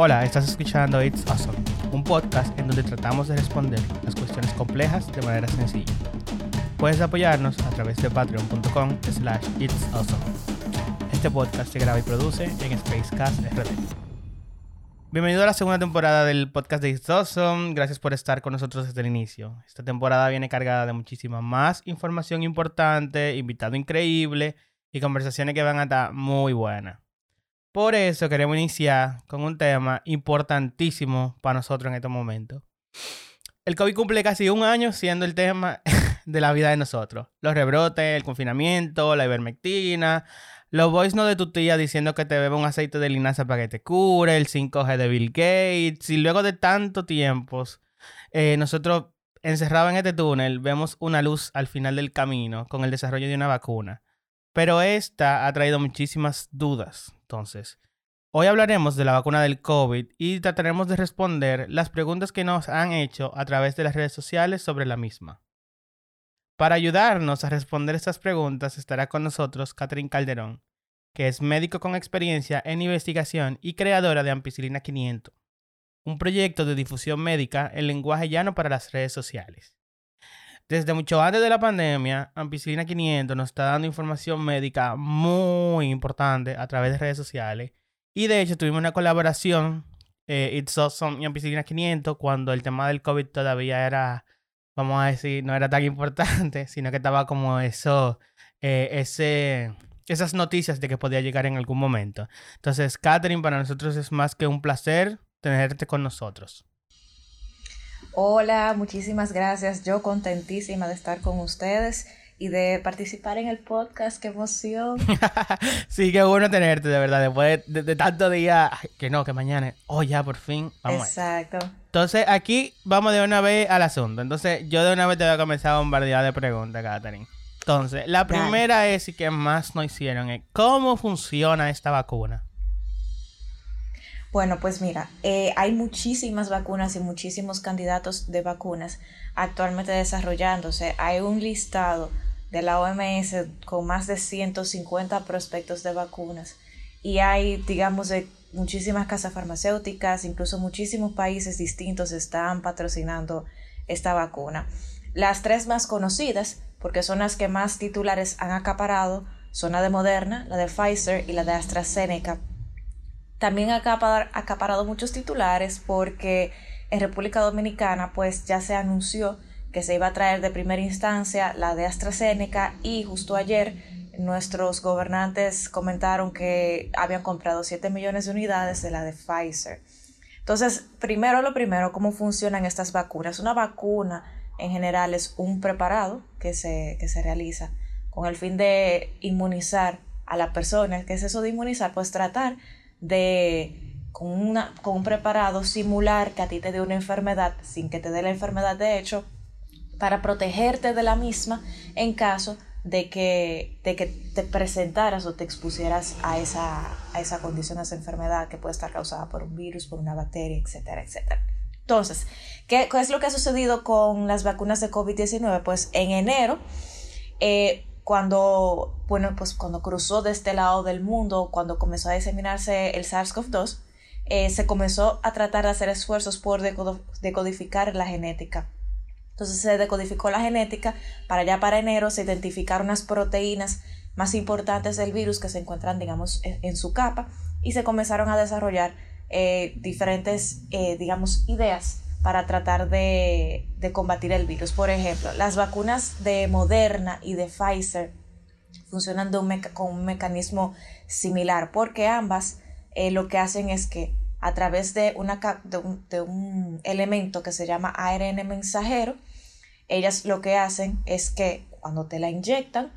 Hola, estás escuchando It's Awesome, un podcast en donde tratamos de responder las cuestiones complejas de manera sencilla. Puedes apoyarnos a través de patreon.com slash It's Awesome. Este podcast se graba y produce en Spacecast RD. Bienvenido a la segunda temporada del podcast de It's Awesome. Gracias por estar con nosotros desde el inicio. Esta temporada viene cargada de muchísima más información importante, invitado increíble y conversaciones que van a estar muy buenas. Por eso queremos iniciar con un tema importantísimo para nosotros en estos momentos. El COVID cumple casi un año siendo el tema de la vida de nosotros. Los rebrotes, el confinamiento, la ivermectina, los voice no de tu tía diciendo que te bebe un aceite de linaza para que te cure, el 5G de Bill Gates. Y luego de tanto tiempos, eh, nosotros encerrados en este túnel vemos una luz al final del camino con el desarrollo de una vacuna. Pero esta ha traído muchísimas dudas. Hoy hablaremos de la vacuna del COVID y trataremos de responder las preguntas que nos han hecho a través de las redes sociales sobre la misma. Para ayudarnos a responder estas preguntas estará con nosotros Catherine Calderón, que es médico con experiencia en investigación y creadora de Ampicilina 500, un proyecto de difusión médica en lenguaje llano para las redes sociales. Desde mucho antes de la pandemia, Ampicilina 500 nos está dando información médica muy importante a través de redes sociales. Y de hecho tuvimos una colaboración, eh, It's Awesome y Ampicilina 500, cuando el tema del COVID todavía era, vamos a decir, no era tan importante, sino que estaba como eso, eh, ese, esas noticias de que podía llegar en algún momento. Entonces, Catherine, para nosotros es más que un placer tenerte con nosotros. Hola, muchísimas gracias. Yo contentísima de estar con ustedes y de participar en el podcast. ¡Qué emoción! sí, qué bueno tenerte, de verdad. Después de, tanto día, que no, que mañana. Oh, ya, por fin. Vamos Exacto. Entonces, aquí vamos de una vez al asunto. Entonces, yo de una vez te voy a comenzar a bombardear de preguntas, Katherine. Entonces, la primera es y que más nos hicieron es, ¿cómo funciona esta vacuna? Bueno, pues mira, eh, hay muchísimas vacunas y muchísimos candidatos de vacunas actualmente desarrollándose. Hay un listado de la OMS con más de 150 prospectos de vacunas y hay, digamos, de muchísimas casas farmacéuticas, incluso muchísimos países distintos están patrocinando esta vacuna. Las tres más conocidas, porque son las que más titulares han acaparado, son la de Moderna, la de Pfizer y la de AstraZeneca también ha acaparado muchos titulares porque en República Dominicana pues ya se anunció que se iba a traer de primera instancia la de AstraZeneca y justo ayer nuestros gobernantes comentaron que habían comprado 7 millones de unidades de la de Pfizer. Entonces, primero lo primero, ¿cómo funcionan estas vacunas? Una vacuna en general es un preparado que se, que se realiza con el fin de inmunizar a la persona. ¿Qué es eso de inmunizar? Pues tratar de con, una, con un preparado simular que a ti te dé una enfermedad sin que te dé la enfermedad de hecho para protegerte de la misma en caso de que, de que te presentaras o te expusieras a esa, a esa condición, a esa enfermedad que puede estar causada por un virus, por una bacteria, etcétera, etcétera. Entonces, ¿qué, es lo que ha sucedido con las vacunas de COVID-19? Pues en enero eh, cuando, bueno, pues cuando cruzó de este lado del mundo, cuando comenzó a diseminarse el SARS-CoV-2, eh, se comenzó a tratar de hacer esfuerzos por decodificar la genética. Entonces se decodificó la genética para ya para enero se identificaron unas proteínas más importantes del virus que se encuentran, digamos, en, su capa y se comenzaron a desarrollar eh, diferentes, eh, digamos, ideas para tratar de, combatir el virus. Por ejemplo, las vacunas de Moderna y de Pfizer funcionan con un mecanismo similar porque ambas eh, lo que hacen es que a través de, una, de, un, elemento que se llama ARN mensajero, ellas lo que hacen es que cuando te la inyectan,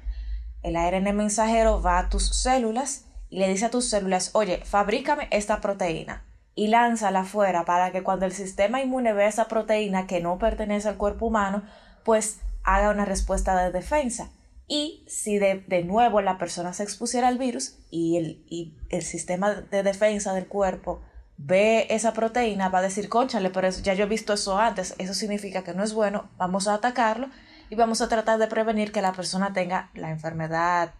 el ARN mensajero va a tus células y le dice a tus células, oye, fabrícame esta proteína y lánzala afuera para que cuando el sistema inmune vea esa proteína que no pertenece al cuerpo humano, pues haga una respuesta de defensa. Y si de, nuevo la persona se expusiera al virus y el, y el sistema de defensa del cuerpo ve esa proteína, va a decir, conchale, pero ya yo he visto eso antes, eso significa que no es bueno, vamos a atacarlo y vamos a tratar de prevenir que la persona tenga la enfermedad,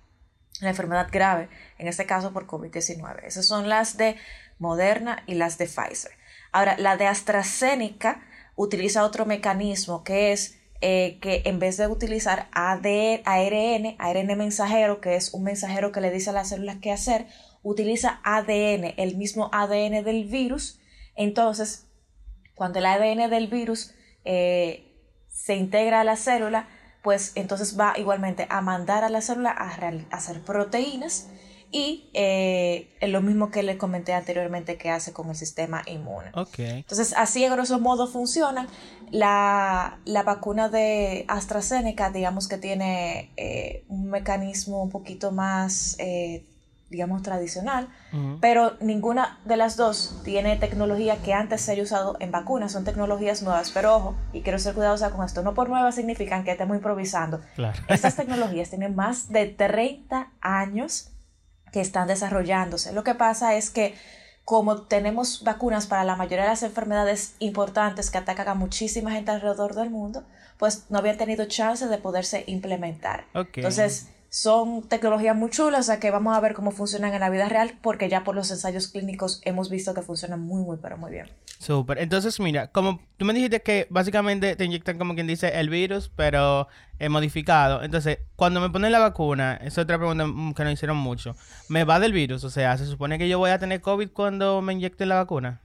la enfermedad grave, en este caso por COVID-19. Esas son las de Moderna y las de Pfizer. Ahora, la de AstraZeneca utiliza otro mecanismo que es eh, que en vez de utilizar ADN, ARN, ARN mensajero, que es un mensajero que le dice a las células qué hacer, utiliza ADN, el mismo ADN del virus. Entonces, cuando el ADN del virus eh, se integra a la célula, pues entonces va igualmente a mandar a la célula a, hacer proteínas y eh, lo mismo que le comenté anteriormente que hace con el sistema inmune. Okay. Entonces, así a grosso modo funciona. La, vacuna de AstraZeneca, digamos que tiene eh, un mecanismo un poquito más eh, digamos, tradicional, pero ninguna de las dos tiene tecnología que antes se haya usado en vacunas, son tecnologías nuevas, pero ojo, y quiero ser cuidadosa con esto, no por nuevas significan que estemos improvisando. Estas tecnologías tienen más de 30 años que están desarrollándose. Lo que pasa es que como tenemos vacunas para la mayoría de las enfermedades importantes que atacan a muchísima gente alrededor del mundo, pues no habían tenido chance de poderse implementar. Entonces, son tecnologías muy chulas, o sea que vamos a ver cómo funcionan en la vida real, porque ya por los ensayos clínicos hemos visto que funcionan muy, muy, pero muy bien. Súper. Entonces, mira, como tú me dijiste que básicamente te inyectan como quien dice el virus, pero eh, modificado. Entonces, cuando me ponen la vacuna, es otra pregunta que nos hicieron mucho. ¿Me va del virus? O sea, ¿se supone que yo voy a tener COVID cuando me inyecten la vacuna?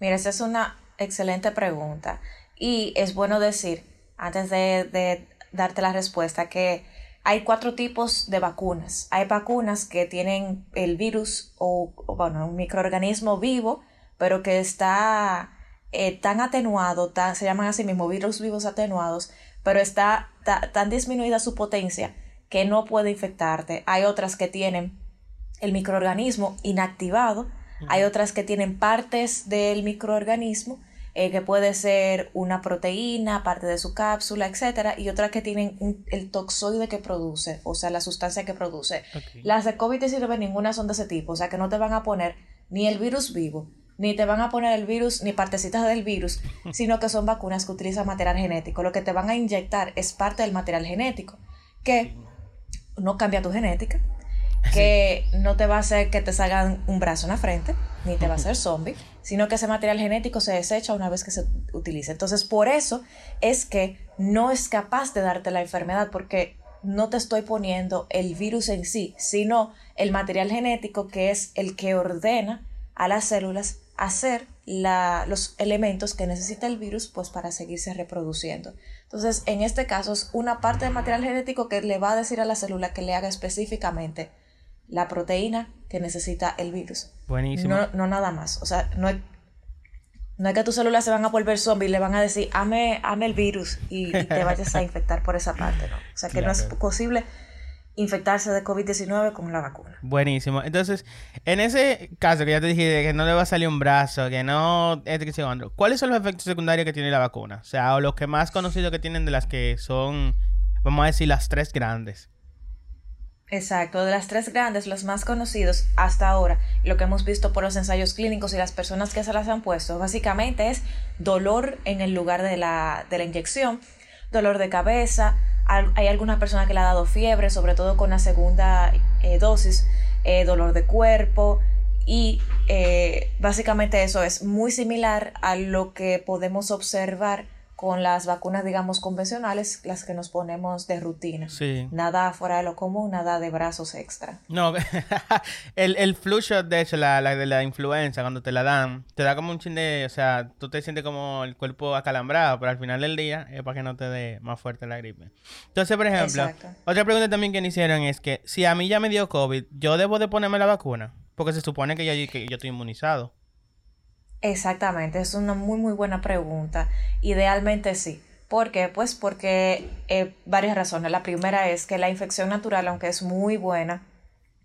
Mira, esa es una excelente pregunta. Y es bueno decir, antes de, de darte la respuesta, que hay cuatro tipos de vacunas. Hay vacunas que tienen el virus o, bueno, un microorganismo vivo, pero que está eh, tan atenuado, se llaman así mismo virus vivos atenuados, pero está tan disminuida su potencia que no puede infectarte. Hay otras que tienen el microorganismo inactivado, hay otras que tienen partes del microorganismo eh, que puede ser una proteína, parte de su cápsula, etcétera, y otras que tienen el toxoide que produce, o sea, la sustancia que produce. Las de COVID-19 ninguna son de ese tipo, o sea, que no te van a poner ni el virus vivo, ni te van a poner el virus, ni partecitas del virus, sino que son vacunas que utilizan material genético. Lo que te van a inyectar es parte del material genético, que no cambia tu genética, que no te va a hacer que te salgan un brazo en la frente, ni te va a hacer zombie, sino que ese material genético se desecha una vez que se utiliza. Entonces, por eso es que no es capaz de darte la enfermedad, porque no te estoy poniendo el virus en sí, sino el material genético que es el que ordena a las células hacer los elementos que necesita el virus pues para seguirse reproduciendo. Entonces, en este caso es una parte del material genético que le va a decir a la célula que le haga específicamente la proteína que necesita el virus. Buenísimo. No, no nada más. O sea, no es, no es que tus células se van a volver zombies y le van a decir, ame, ame el virus y, te vayas a infectar por esa parte, ¿no? O sea, que no es posible infectarse de COVID-19 con la vacuna. Buenísimo. Entonces, en ese caso que ya te dije que no le va a salir un brazo, que no, este ¿cuáles son los efectos secundarios que tiene la vacuna? O sea, o los que más conocidos que tienen de las que son, vamos a decir, las tres grandes. Exacto, de las tres grandes, los más conocidos hasta ahora, lo que hemos visto por los ensayos clínicos y las personas que se las han puesto, básicamente es dolor en el lugar de la, de la inyección, dolor de cabeza, hay alguna persona que le ha dado fiebre, sobre todo con la segunda eh, dosis, eh, dolor de cuerpo y eh, básicamente eso es muy similar a lo que podemos observar con las vacunas, digamos, convencionales, las que nos ponemos de rutina. Sí. Nada fuera de lo común, nada de brazos extra. No, el, el flu shot, de hecho, la, la de la influenza, cuando te la dan, te da como un chin de, o sea, tú te sientes como el cuerpo acalambrado, pero al final del día es para que no te dé más fuerte la gripe. Entonces, por ejemplo, otra pregunta también que me hicieron es que si a mí ya me dio COVID, ¿yo debo de ponerme la vacuna? Porque se supone que yo, que yo estoy inmunizado. Exactamente, es una muy muy buena pregunta. Idealmente sí. ¿Por qué? Pues porque eh, varias razones. La primera es que la infección natural, aunque es muy buena,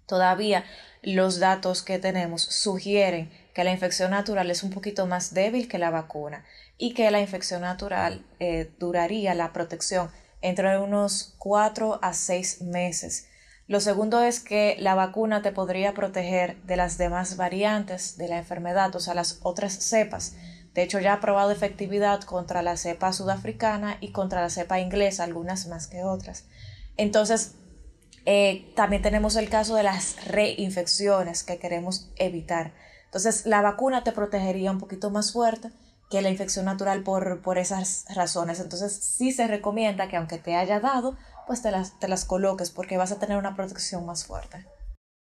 todavía los datos que tenemos sugieren que la infección natural es un poquito más débil que la vacuna y que la infección natural eh, duraría la protección entre unos 4 a 6 meses lo segundo es que la vacuna te podría proteger de las demás variantes de la enfermedad, o sea, las otras cepas. De hecho, ya ha probado efectividad contra la cepa sudafricana y contra la cepa inglesa, algunas más que otras. Entonces, Eh, también tenemos el caso de las reinfecciones que queremos evitar. Entonces, la vacuna te protegería un poquito más fuerte que la infección natural por, por esas razones. Entonces, sí se recomienda que aunque te haya dado, pues te las, te las coloques porque vas a tener una protección más fuerte.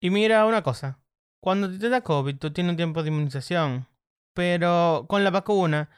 Y mira una cosa, cuando te da COVID, tú tienes un tiempo de inmunización, pero con la vacuna,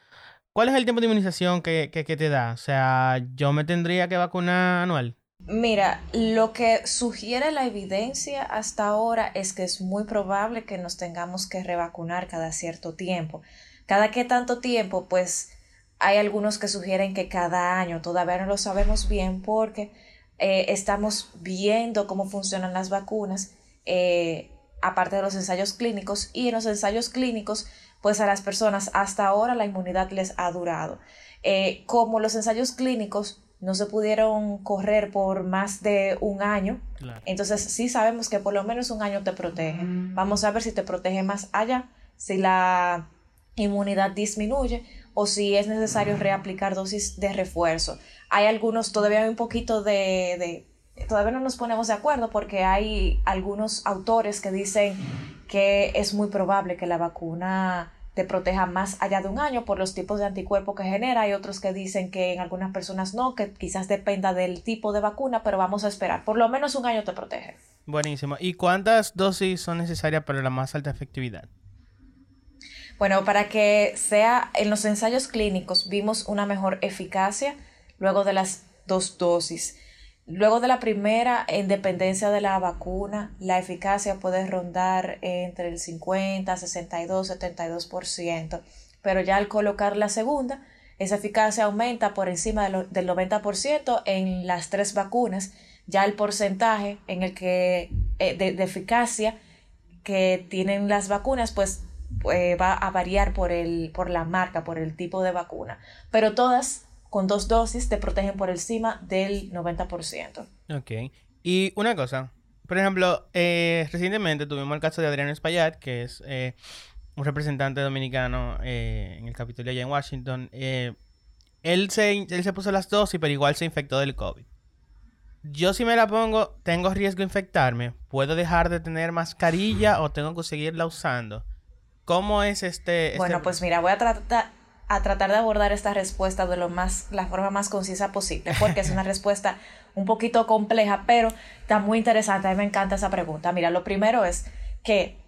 ¿cuál es el tiempo de inmunización que, que, que te da? O sea, ¿yo me tendría que vacunar anual? Mira, lo que sugiere la evidencia hasta ahora es que es muy probable que nos tengamos que revacunar cada cierto tiempo. Cada que tanto tiempo, pues hay algunos que sugieren que cada año, todavía no lo sabemos bien porque eh, estamos viendo cómo funcionan las vacunas, eh, aparte de los ensayos clínicos, y en los ensayos clínicos, pues a las personas hasta ahora la inmunidad les ha durado. Eh, como los ensayos clínicos no se pudieron correr por más de un año. Entonces sí sabemos que por lo menos un año te protege. Vamos a ver si te protege más allá, si la inmunidad disminuye o si es necesario reaplicar dosis de refuerzo. Hay algunos, todavía hay un poquito de, todavía no nos ponemos de acuerdo porque hay algunos autores que dicen que es muy probable que la vacuna te proteja más allá de un año por los tipos de anticuerpos que genera. Hay otros que dicen que en algunas personas no, que quizás dependa del tipo de vacuna, pero vamos a esperar. Por lo menos un año te protege. Buenísimo. ¿Y cuántas dosis son necesarias para la más alta efectividad? Bueno, para que sea en los ensayos clínicos vimos una mejor eficacia luego de las dos dosis. Luego de la primera, en dependencia de la vacuna, la eficacia puede rondar entre el 50, 62, 72%, pero ya al colocar la segunda, esa eficacia aumenta por encima del 90% en las tres vacunas, ya el porcentaje en el que eh, de, eficacia que tienen las vacunas, pues eh, va a variar por, el, por la marca, por el tipo de vacuna, pero todas con dos dosis te protegen por encima del 90%. Ok. Y una cosa, por ejemplo, eh, recientemente tuvimos el caso de Adriano Espaillat, que es eh, un representante dominicano eh, en el Capitolio allá en Washington. él, se, él se puso las dosis, pero igual se infectó del COVID. Yo si me la pongo, tengo riesgo de infectarme. ¿Puedo dejar de tener mascarilla o tengo que seguirla usando? ¿Cómo es este...? este bueno, pues mira, voy a tratar, a tratar de abordar esta respuesta de lo más, la forma más concisa posible, porque es una respuesta un poquito compleja, pero está muy interesante. A mí me encanta esa pregunta. Mira, lo primero es que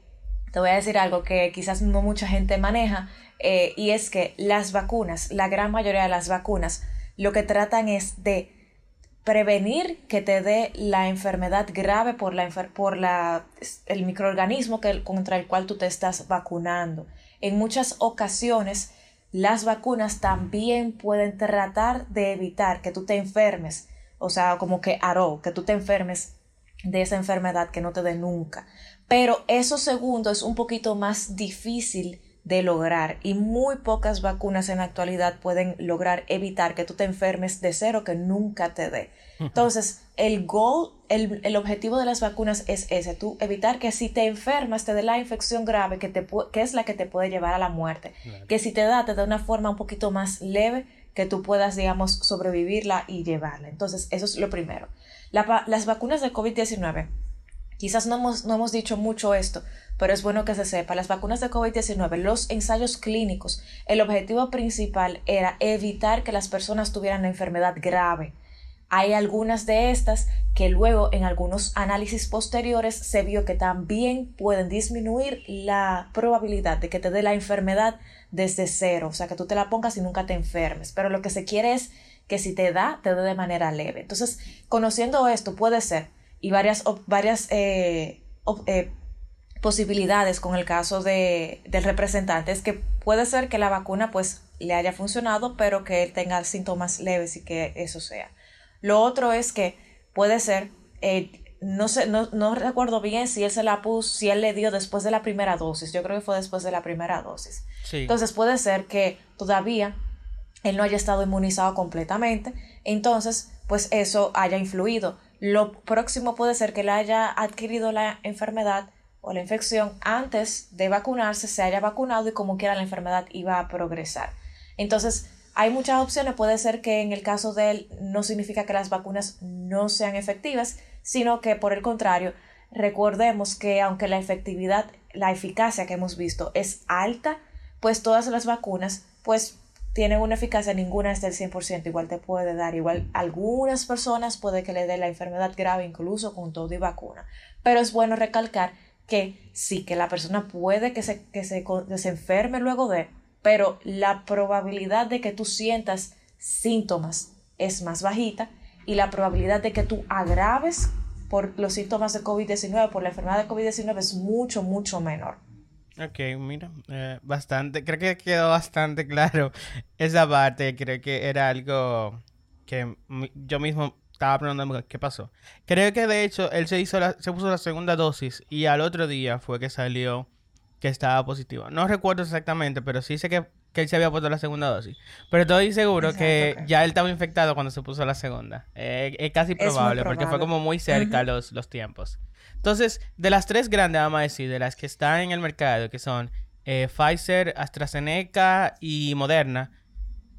te voy a decir algo que quizás no mucha gente maneja, eh, y es que las vacunas, la gran mayoría de las vacunas, lo que tratan es de prevenir que te dé la enfermedad grave por, la, por la, el microorganismo que, contra el cual tú te estás vacunando. En muchas ocasiones, las vacunas también pueden tratar de evitar que tú te enfermes, o sea, como que aró, que tú te enfermes de esa enfermedad que no te dé nunca. Pero eso segundo es un poquito más difícil de lograr y muy pocas vacunas en la actualidad pueden lograr evitar que tú te enfermes de cero que nunca te dé. Entonces, el goal, el, objetivo de las vacunas es ese, tú evitar que si te enfermas te dé la infección grave que, te, que es la que te puede llevar a la muerte, que si te da te da una forma un poquito más leve que tú puedas, digamos, sobrevivirla y llevarla. Entonces, eso es lo primero. las vacunas de COVID-19 Quizás no hemos, no hemos dicho mucho esto, pero es bueno que se sepa. Las vacunas de COVID-19, los ensayos clínicos, el objetivo principal era evitar que las personas tuvieran la enfermedad grave. Hay algunas de estas que luego en algunos análisis posteriores se vio que también pueden disminuir la probabilidad de que te dé la enfermedad desde cero, o sea, que tú te la pongas y nunca te enfermes. Pero lo que se quiere es que si te da, te dé de manera leve. Entonces, conociendo esto, puede ser y varias, varias eh, eh, posibilidades con el caso de, del representante es que puede ser que la vacuna pues le haya funcionado pero que él tenga síntomas leves y que eso sea. Lo otro es que puede ser, eh, no, sé, no, no recuerdo bien si él se la puso, si él le dio después de la primera dosis, yo creo que fue después de la primera dosis. Entonces puede ser que todavía él no haya estado inmunizado completamente, entonces pues eso haya influido lo próximo puede ser que él haya adquirido la enfermedad o la infección antes de vacunarse, se haya vacunado y como quiera la enfermedad iba a progresar. Entonces, hay muchas opciones. Puede ser que en el caso de él no significa que las vacunas no sean efectivas, sino que por el contrario, recordemos que aunque la efectividad, la eficacia que hemos visto es alta, pues todas las vacunas pues tienen una eficacia, ninguna es del 100%, igual te puede dar, igual algunas personas puede que le dé la enfermedad grave incluso con todo y vacuna, pero es bueno recalcar que sí, que la persona puede que se, que se, que enferme luego de, pero la probabilidad de que tú sientas síntomas es más bajita y la probabilidad de que tú agraves por los síntomas de COVID-19, por la enfermedad de COVID-19 es mucho, mucho menor. Ok, mira, eh, bastante, creo que quedó bastante claro esa parte, creo que era algo que yo mismo estaba preguntando qué pasó. Creo que de hecho él se hizo la, se puso la segunda dosis y al otro día fue que salió que estaba positivo. No recuerdo exactamente, pero sí sé que que él se había puesto la segunda dosis. Pero estoy seguro que ya él estaba infectado cuando se puso la segunda. Eh, es casi probable, porque fue como muy cerca los, los tiempos. Entonces, de las tres grandes, vamos a decir, de las que están en el mercado, que son eh, Pfizer, AstraZeneca y Moderna,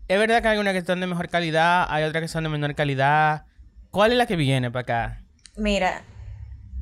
es verdad que hay algunas que son de mejor calidad, hay otras que son de menor calidad. ¿Cuál es la que viene para acá? Mira,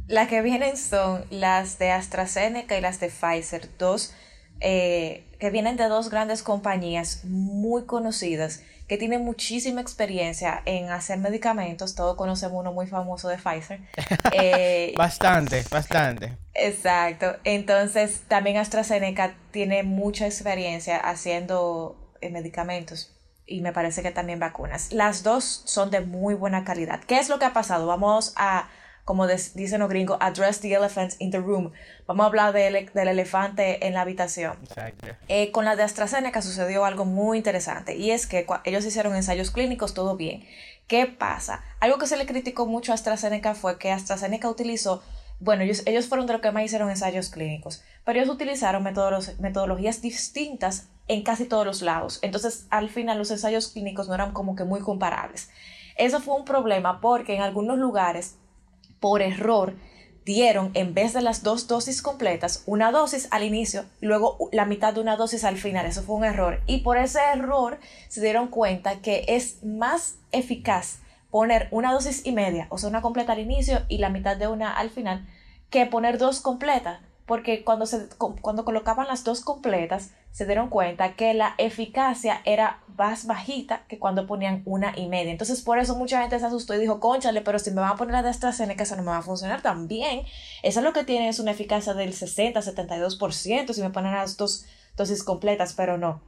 las que vienen son las de AstraZeneca y las de Pfizer, dos eh, que vienen de dos grandes compañías muy conocidas que tienen muchísima experiencia en hacer medicamentos. Todos conocemos uno muy famoso de Pfizer. Eh, bastante, bastante. Exacto. Entonces, también AstraZeneca tiene mucha experiencia haciendo eh, medicamentos y me parece que también vacunas. Las dos son de muy buena calidad. ¿Qué es lo que ha pasado? Vamos a como dicen los gringos, address the elephant in the room. Vamos a hablar del, elefante en la habitación. Eh, con la de AstraZeneca sucedió algo muy interesante y es que ellos hicieron ensayos clínicos, todo bien. ¿Qué pasa? Algo que se le criticó mucho a AstraZeneca fue que AstraZeneca utilizó bueno, ellos, ellos fueron de los que más hicieron ensayos clínicos, pero ellos utilizaron metodologías distintas en casi todos los lados. Entonces, al final, los ensayos clínicos no eran como que muy comparables. Eso fue un problema porque en algunos lugares por error dieron, en vez de las dos dosis completas, una dosis al inicio, luego la mitad de una dosis al final. Eso fue un error. Y por ese error se dieron cuenta que es más eficaz poner una dosis y media, o sea, una completa al inicio y la mitad de una al final, que poner dos completas porque cuando, se, cuando colocaban las dos completas, se dieron cuenta que la eficacia era más bajita que cuando ponían una y media. Entonces, por eso mucha gente se asustó y dijo, conchale, pero si me van a poner la de AstraZeneca, eso no me va a funcionar tan bien. Eso es lo que tiene es una eficacia del 60-72% si me ponen las dos dosis completas, pero no.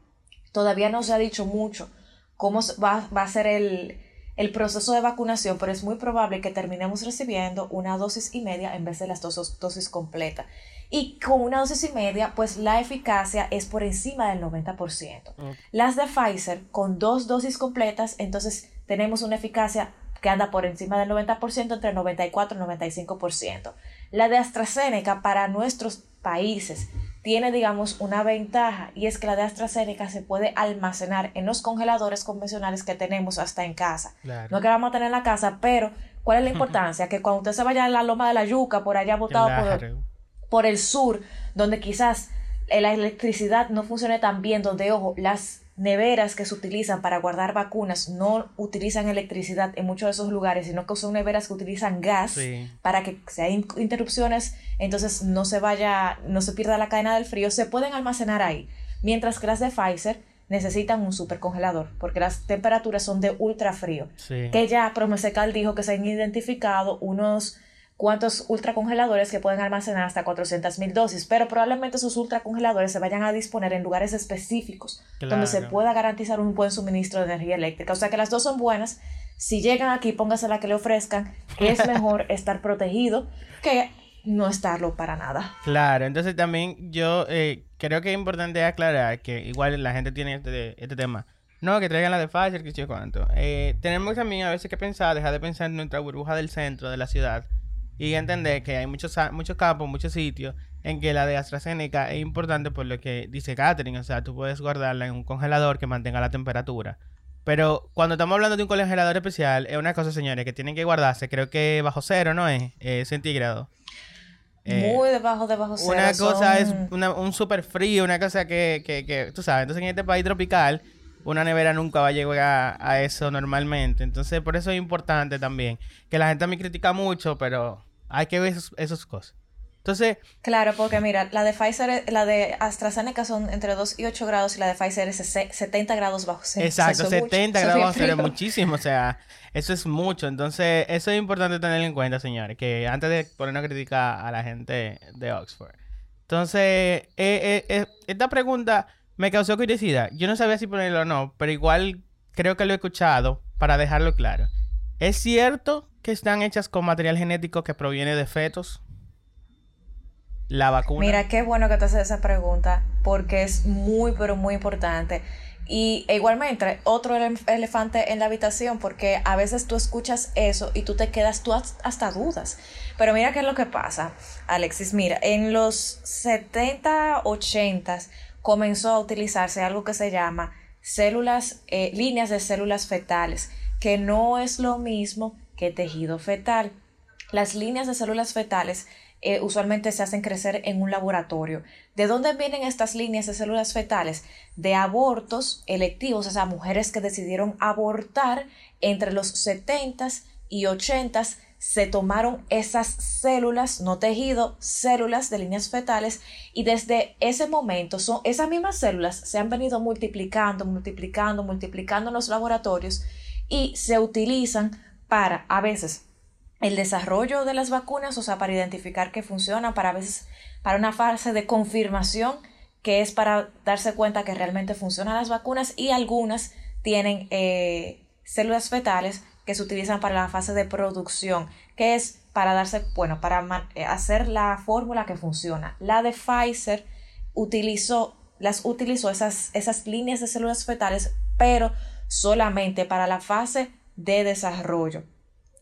Todavía no se ha dicho mucho cómo va, va a ser el, el proceso de vacunación, pero es muy probable que terminemos recibiendo una dosis y media en vez de las dos dosis completas y con una dosis y media, pues la eficacia es por encima del 90%. Las de Pfizer, con dos dosis completas, entonces tenemos una eficacia que anda por encima del 90%, entre 94 y 95%. La de AstraZeneca para nuestros países tiene, digamos, una ventaja y es que la de AstraZeneca se puede almacenar en los congeladores convencionales que tenemos hasta en casa. No que vamos a tener en la casa, pero ¿cuál es la importancia? que cuando usted se vaya a la loma de la yuca, por allá botado por por el sur, donde quizás la electricidad no funcione tan bien, donde, ojo, las neveras que se utilizan para guardar vacunas no utilizan electricidad en muchos de esos lugares, sino que son neveras que utilizan gas para que si hay interrupciones, entonces no se vaya, no se pierda la cadena del frío, se pueden almacenar ahí. Mientras que las de Pfizer necesitan un supercongelador, porque las temperaturas son de ultra frío. Que ya Promesecal dijo que se han identificado unos cuántos ultracongeladores que pueden almacenar hasta 400.000 dosis, pero probablemente esos ultracongeladores se vayan a disponer en lugares específicos donde se pueda garantizar un buen suministro de energía eléctrica. O sea que las dos son buenas. Si llegan aquí, póngase la que le ofrezcan. Es mejor estar protegido que no estarlo para nada. Claro, entonces también yo eh, creo que es importante aclarar que igual la gente tiene este, este tema. No, que traigan la de Pfizer, que sé cuánto. Eh, tenemos también a veces que pensar, dejar de pensar en nuestra burbuja del centro de la ciudad y entender que hay muchos, muchos campos, muchos sitios en que la de AstraZeneca es importante por lo que dice Catherine, o sea, tú puedes guardarla en un congelador que mantenga la temperatura. Pero cuando estamos hablando de un congelador especial, es una cosa, señores, que tienen que guardarse, creo que bajo cero, ¿no es? centígrado. Eh, Muy debajo de bajo cero. Una cosa es un súper frío, una cosa que, que, que, tú sabes, entonces en este país tropical una nevera nunca va a llegar a, eso normalmente. Entonces, por eso es importante también. Que la gente me critica mucho, pero hay que ver esas cosas. Entonces. Claro, porque mira, la de Pfizer, la de AstraZeneca son entre 2 y 8 grados y la de Pfizer es 70 grados bajo cero. Exacto, 70 grados bajo cero es muchísimo. O sea, eso es mucho. Entonces, eso es importante tener en cuenta, señores. Que antes de poner una crítica a la gente de Oxford. Entonces, eh, eh, eh, esta pregunta me causó curiosidad. Yo no sabía si ponerlo o no, pero igual creo que lo he escuchado para dejarlo claro. ¿Es cierto que están hechas con material genético que proviene de fetos? la vacuna? Mira, qué bueno que te haces esa pregunta porque es muy, pero muy importante. Y e igualmente, otro elefante en la habitación, porque a veces tú escuchas eso y tú te quedas, tú hasta dudas. Pero mira qué es lo que pasa, Alexis. Mira, en los 70, 80 comenzó a utilizarse algo que se llama células, eh, líneas de células fetales, que no es lo mismo que tejido fetal. Las líneas de células fetales eh, usualmente se hacen crecer en un laboratorio. ¿De dónde vienen estas líneas de células fetales? De abortos electivos, o sea, mujeres que decidieron abortar entre los 70s y 80s se tomaron esas células, no tejido, células de líneas fetales y desde ese momento son esas mismas células se han venido multiplicando, multiplicando, multiplicando en los laboratorios y se utilizan para a veces el desarrollo de las vacunas, o sea, para identificar que funcionan, para veces, para una fase de confirmación, que es para darse cuenta que realmente funcionan las vacunas, y algunas tienen eh, células fetales que se utilizan para la fase de producción, que es para darse, bueno, para eh, hacer la fórmula que funciona. La de Pfizer utilizó, las utilizó esas, esas líneas de células fetales, pero solamente para la fase de desarrollo.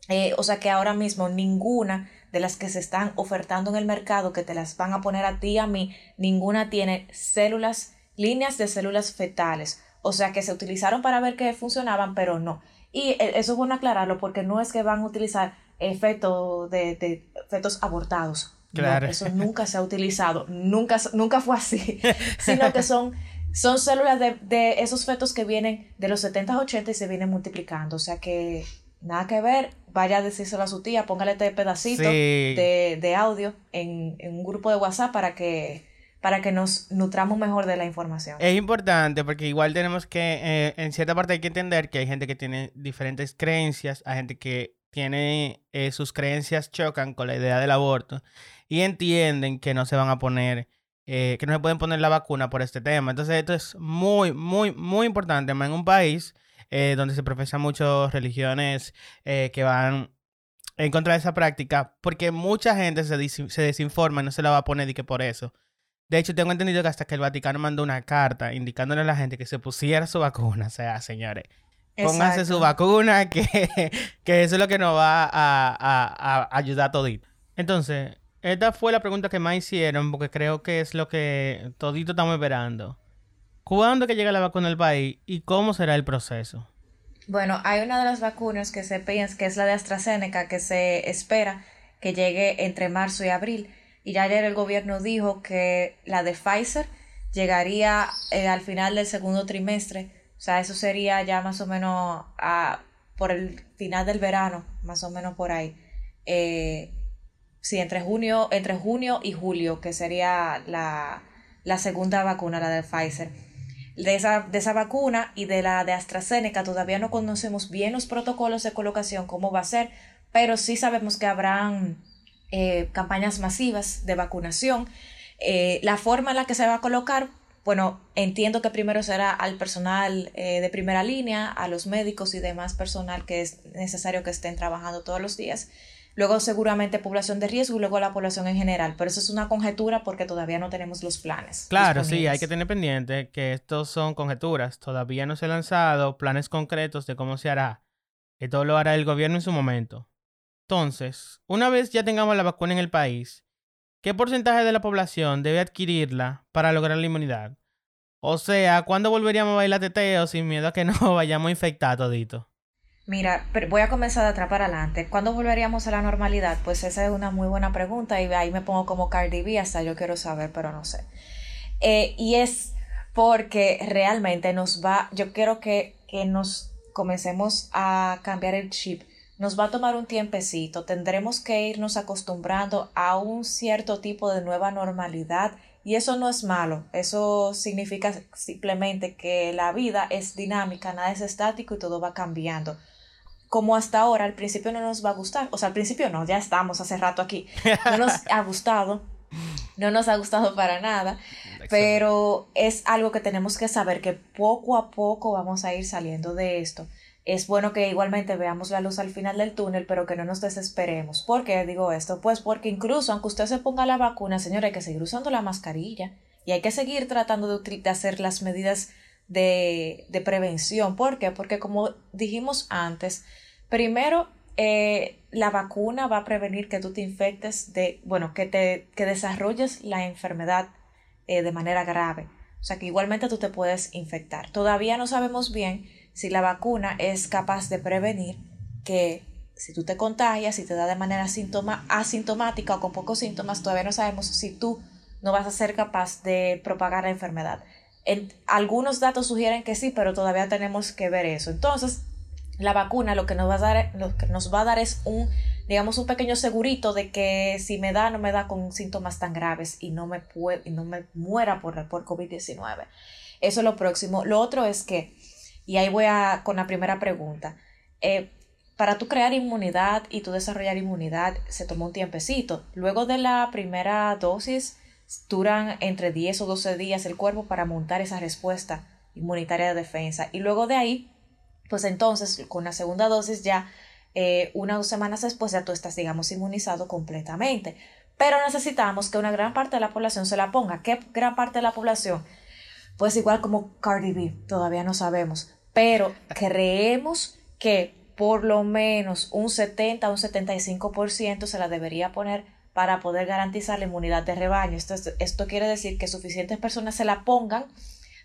Eh, o sea que ahora mismo ninguna de las que se están ofertando en el mercado, que te las van a poner a ti y a mí, ninguna tiene células, líneas de células fetales. O sea que se utilizaron para ver que funcionaban, pero no. Y eh, eso es bueno aclararlo porque no es que van a utilizar fetos de, fetos abortados. Claro. eso nunca se ha utilizado, nunca, nunca fue así, sino que son, son células de, de, esos fetos que vienen de los 70 a 80 y se vienen multiplicando. O sea que nada que ver, vaya a decírselo a su tía, póngale este pedacito de, audio en, un grupo de WhatsApp para que para que nos nutramos mejor de la información. Es importante porque igual tenemos que, eh, en cierta parte hay que entender que hay gente que tiene diferentes creencias, hay gente que tiene eh, sus creencias chocan con la idea del aborto y entienden que no se van a poner, eh, que no se pueden poner la vacuna por este tema. Entonces esto es muy, muy, muy importante en un país eh, donde se profesan muchas religiones eh, que van en contra de esa práctica, porque mucha gente se, se desinforma y no se la va a poner y que por eso. De hecho, tengo entendido que hasta que el Vaticano mandó una carta indicándole a la gente que se pusiera su vacuna. O sea, señores, pónganse su vacuna, que, que eso es lo que nos va a, a, a ayudar a todito. Entonces, esta fue la pregunta que más hicieron, porque creo que es lo que todito estamos esperando. ¿Cuándo que llega la vacuna al país y cómo será el proceso? Bueno, hay una de las vacunas que se piensa que es la de AstraZeneca que se espera que llegue entre marzo y abril. Y ya ayer el gobierno dijo que la de Pfizer llegaría eh, al final del segundo trimestre. O sea, eso sería ya más o menos a, por el final del verano, más o menos por ahí. Eh, sí, entre junio, entre junio y julio, que sería la, la segunda vacuna, la de Pfizer de esa, de esa vacuna y de la de AstraZeneca todavía no conocemos bien los protocolos de colocación, cómo va a ser, pero sí sabemos que habrán eh, campañas masivas de vacunación. Eh, la forma en la que se va a colocar, bueno, entiendo que primero será al personal eh, de primera línea, a los médicos y demás personal que es necesario que estén trabajando todos los días luego seguramente población de riesgo y luego la población en general. Pero eso es una conjetura porque todavía no tenemos los planes. Claro, sí, hay que tener pendiente que estos son conjeturas. Todavía no se han lanzado planes concretos de cómo se hará. Esto lo hará el gobierno en su momento. Entonces, una vez ya tengamos la vacuna en el país, ¿qué porcentaje de la población debe adquirirla para lograr la inmunidad? O sea, ¿cuándo volveríamos a bailar teteo sin miedo a que no vayamos a infectar todito? Mira, voy a comenzar de atrás para adelante. ¿Cuándo volveríamos a la normalidad? Pues esa es una muy buena pregunta y ahí me pongo como Cardi B, hasta yo quiero saber, pero no sé. Eh, y es porque realmente nos va, yo quiero que, que nos comencemos a cambiar el chip. Nos va a tomar un tiempecito, tendremos que irnos acostumbrando a un cierto tipo de nueva normalidad y eso no es malo, eso significa simplemente que la vida es dinámica, nada es estático y todo va cambiando. Como hasta ahora, al principio no nos va a gustar, o sea, al principio no, ya estamos hace rato aquí, no nos ha gustado, no nos ha gustado para nada, pero es algo que tenemos que saber que poco a poco vamos a ir saliendo de esto es bueno que igualmente veamos la luz al final del túnel, pero que no nos desesperemos. ¿Por qué digo esto? Pues porque incluso aunque usted se ponga la vacuna, señora, hay que seguir usando la mascarilla y hay que seguir tratando de, hacer las medidas de, de, prevención. ¿Por qué? Porque como dijimos antes, primero eh, la vacuna va a prevenir que tú te infectes de, bueno, que te que desarrolles la enfermedad eh, de manera grave. O sea que igualmente tú te puedes infectar. Todavía no sabemos bien si la vacuna es capaz de prevenir que si tú te contagias, y te da de manera asintomática o con pocos síntomas, todavía no sabemos si tú no vas a ser capaz de propagar la enfermedad. Algunos datos sugieren que sí, pero todavía tenemos que ver eso. Entonces, la vacuna lo que nos va a dar, lo que nos va a dar es un, digamos, un pequeño segurito de que si me da, no me da con síntomas tan graves y no me, puede, y no me muera por, por COVID-19. Eso es lo próximo. Lo otro es que y ahí voy a con la primera pregunta. Eh, para tú crear inmunidad y tú desarrollar inmunidad se tomó un tiempecito. Luego de la primera dosis duran entre 10 o 12 días el cuerpo para montar esa respuesta inmunitaria de defensa. Y luego de ahí, pues entonces con la segunda dosis ya eh, una o dos semanas después ya tú estás, digamos, inmunizado completamente. Pero necesitamos que una gran parte de la población se la ponga. ¿Qué gran parte de la población? Pues igual como Cardi B, todavía no sabemos pero creemos que por lo menos un 70 o un 75% se la debería poner para poder garantizar la inmunidad de rebaño. Esto, esto quiere decir que suficientes personas se la pongan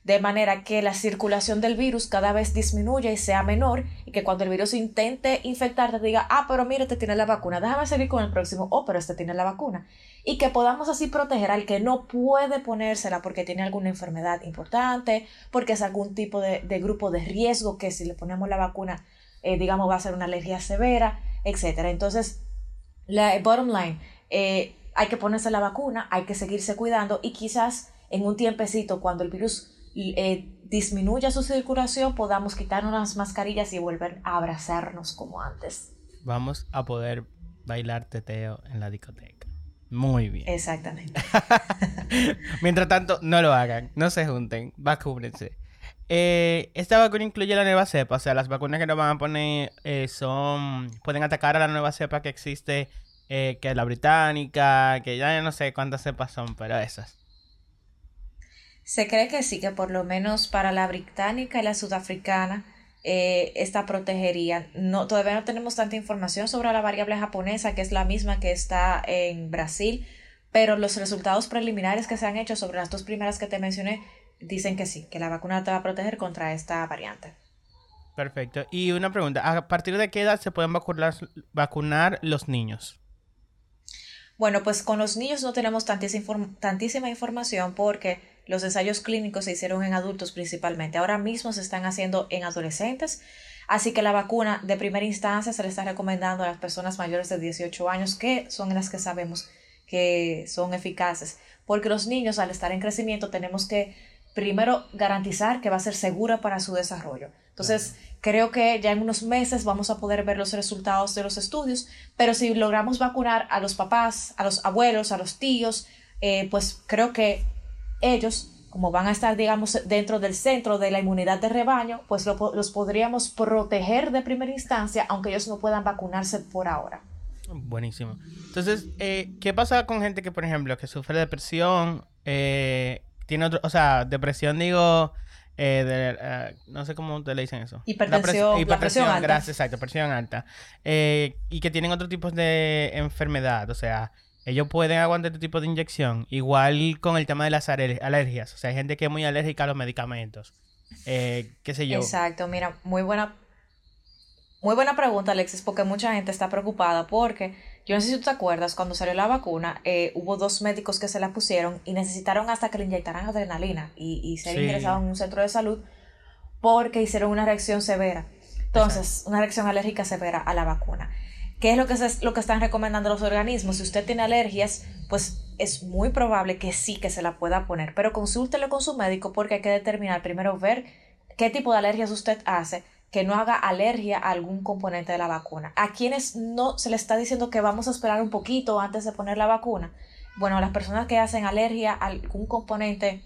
de manera que la circulación del virus cada vez disminuya y sea menor y que cuando el virus intente infectarte diga, ah, pero mire, te tiene la vacuna, déjame seguir con el próximo, oh, pero este tiene la vacuna. Y que podamos así proteger al que no puede ponérsela porque tiene alguna enfermedad importante, porque es algún tipo de, grupo de riesgo que si le ponemos la vacuna, eh, digamos, va a ser una alergia severa, etc. Entonces, la bottom line, eh, hay que ponerse la vacuna, hay que seguirse cuidando y quizás en un tiempecito cuando el virus eh, disminuya su circulación, podamos quitarnos las mascarillas y volver a abrazarnos como antes. Vamos a poder bailar teteo en la discoteca. Muy bien. Exactamente. Mientras tanto, no lo hagan, no se junten, vacúnense. Eh, esta vacuna incluye la nueva cepa, o sea, las vacunas que nos van a poner eh, son pueden atacar a la nueva cepa que existe, que es la británica, que ya no sé cuántas cepas son, pero esas. Se cree que sí, que por lo menos para la británica y la sudafricana eh, esta protegería. No, todavía no tenemos tanta información sobre la variable japonesa, que es la misma que está en Brasil, pero los resultados preliminares que se han hecho sobre las dos primeras que te mencioné dicen que sí, que la vacuna te va a proteger contra esta variante. Perfecto. Y una pregunta, ¿a partir de qué edad se pueden vacunar, vacunar los niños? Bueno, pues con los niños no tenemos tantísima información porque los ensayos clínicos se hicieron en adultos principalmente. Ahora mismo se están haciendo en adolescentes. Así que la vacuna de primera instancia se le está recomendando a las personas mayores de 18 años, que son las que sabemos que son eficaces. Porque los niños, al estar en crecimiento, tenemos que primero garantizar que va a ser segura para su desarrollo. Entonces, creo que ya en unos meses vamos a poder ver los resultados de los estudios, pero si logramos vacunar a los papás, a los abuelos, a los tíos, eh, pues creo que ellos, como van a estar, digamos, dentro del centro de la inmunidad de rebaño, pues los podríamos proteger de primera instancia, aunque ellos no puedan vacunarse por ahora. Buenísimo. Entonces, eh, ¿qué pasa con gente que, por ejemplo, que sufre depresión, eh, tiene otro, o sea, depresión digo, eh, no sé cómo te le dicen eso. Hipertensión, hipertensión, alta. gracias, exacto, presión alta. y que tienen otro tipo de enfermedad, o sea, ellos pueden aguantar este tipo de inyección. Igual con el tema de las alergias. O sea, hay gente que es muy alérgica a los medicamentos. Eh, qué sé yo. Exacto, mira, muy buena, muy buena pregunta, Alexis, porque mucha gente está preocupada porque Yo no sé si tú te acuerdas, cuando salió la vacuna, eh, hubo dos médicos que se la pusieron y necesitaron hasta que le inyectaran adrenalina y, y ser ingresados en un centro de salud porque hicieron una reacción severa. Entonces, una reacción alérgica severa a la vacuna. ¿Qué es lo que, es lo que están recomendando los organismos? Si usted tiene alergias, pues es muy probable que sí que se la pueda poner, pero consúltelo con su médico porque hay que determinar primero ver qué tipo de alergias usted hace que no haga alergia a algún componente de la vacuna. A quienes no se le está diciendo que vamos a esperar un poquito antes de poner la vacuna. Bueno, las personas que hacen alergia a algún componente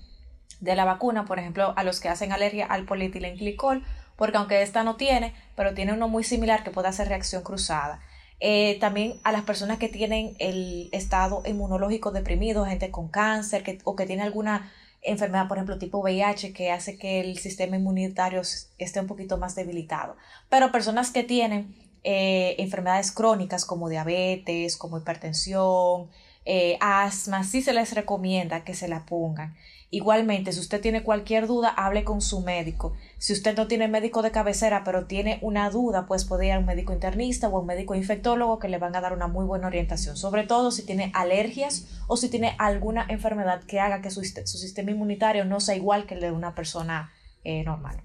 de la vacuna, por ejemplo, a los que hacen alergia al polietilenglicol, porque aunque esta no tiene, pero tiene uno muy similar que puede hacer reacción cruzada. Eh, también a las personas que tienen el estado inmunológico deprimido, gente con cáncer que, o que tiene alguna enfermedad, por ejemplo, tipo VIH, que hace que el sistema inmunitario esté un poquito más debilitado. Pero personas que tienen eh, enfermedades crónicas como diabetes, como hipertensión, eh, asma, sí se les recomienda que se la pongan. Igualmente, si usted tiene cualquier duda, hable con su médico. Si usted no tiene médico de cabecera, pero tiene una duda, pues puede ir a un médico internista o un médico infectólogo que le van a dar una muy buena orientación. Sobre todo si tiene alergias o si tiene alguna enfermedad que haga que su, sistema inmunitario no sea igual que el de una persona eh, normal.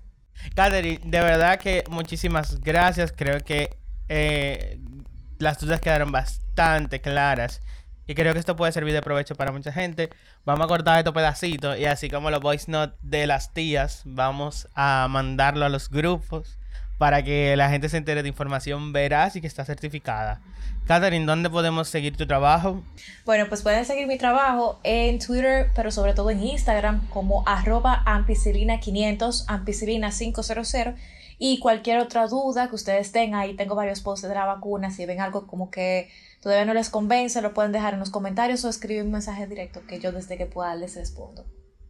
Catherine, de verdad que muchísimas gracias. Creo que eh, las dudas quedaron bastante claras. Y creo que esto puede servir de provecho para mucha gente. Vamos a cortar estos pedacitos y así como los voice notes de las tías, vamos a mandarlo a los grupos para que la gente se entere de información veraz y que está certificada. Catherine, ¿dónde podemos seguir tu trabajo? Bueno, pues pueden seguir mi trabajo en Twitter, pero sobre todo en Instagram como arroba ampicilina500, ampicilina500 y cualquier otra duda que ustedes tengan, ahí tengo varios posts de la vacuna, si ven algo como que todavía no les convence, lo pueden dejar en los comentarios o escribir un mensaje directo que yo desde que pueda les respondo.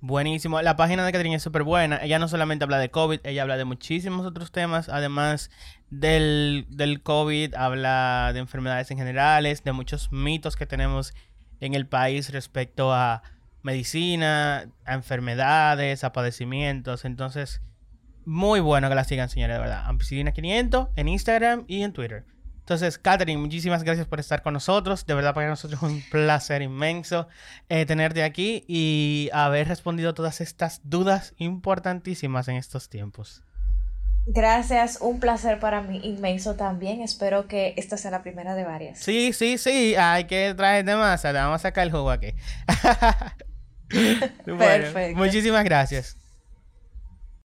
Buenísimo. La página de Catherine es súper buena. Ella no solamente habla de COVID, ella habla de muchísimos otros temas. Además del, del COVID, habla de enfermedades en generales, de muchos mitos que tenemos en el país respecto a medicina, a enfermedades, a padecimientos. Entonces, muy bueno que la sigan, señores, de verdad. Ampicilina 500 en Instagram y en Twitter. Entonces, Catherine, muchísimas gracias por estar con nosotros. De verdad, para nosotros es un placer inmenso eh, tenerte aquí y haber respondido todas estas dudas importantísimas en estos tiempos. Gracias, un placer para mí inmenso también. Espero que esta sea la primera de varias. Sí, sí, sí, hay que traer de. Te vamos a sacar el juego aquí. Perfecto. Muchísimas gracias.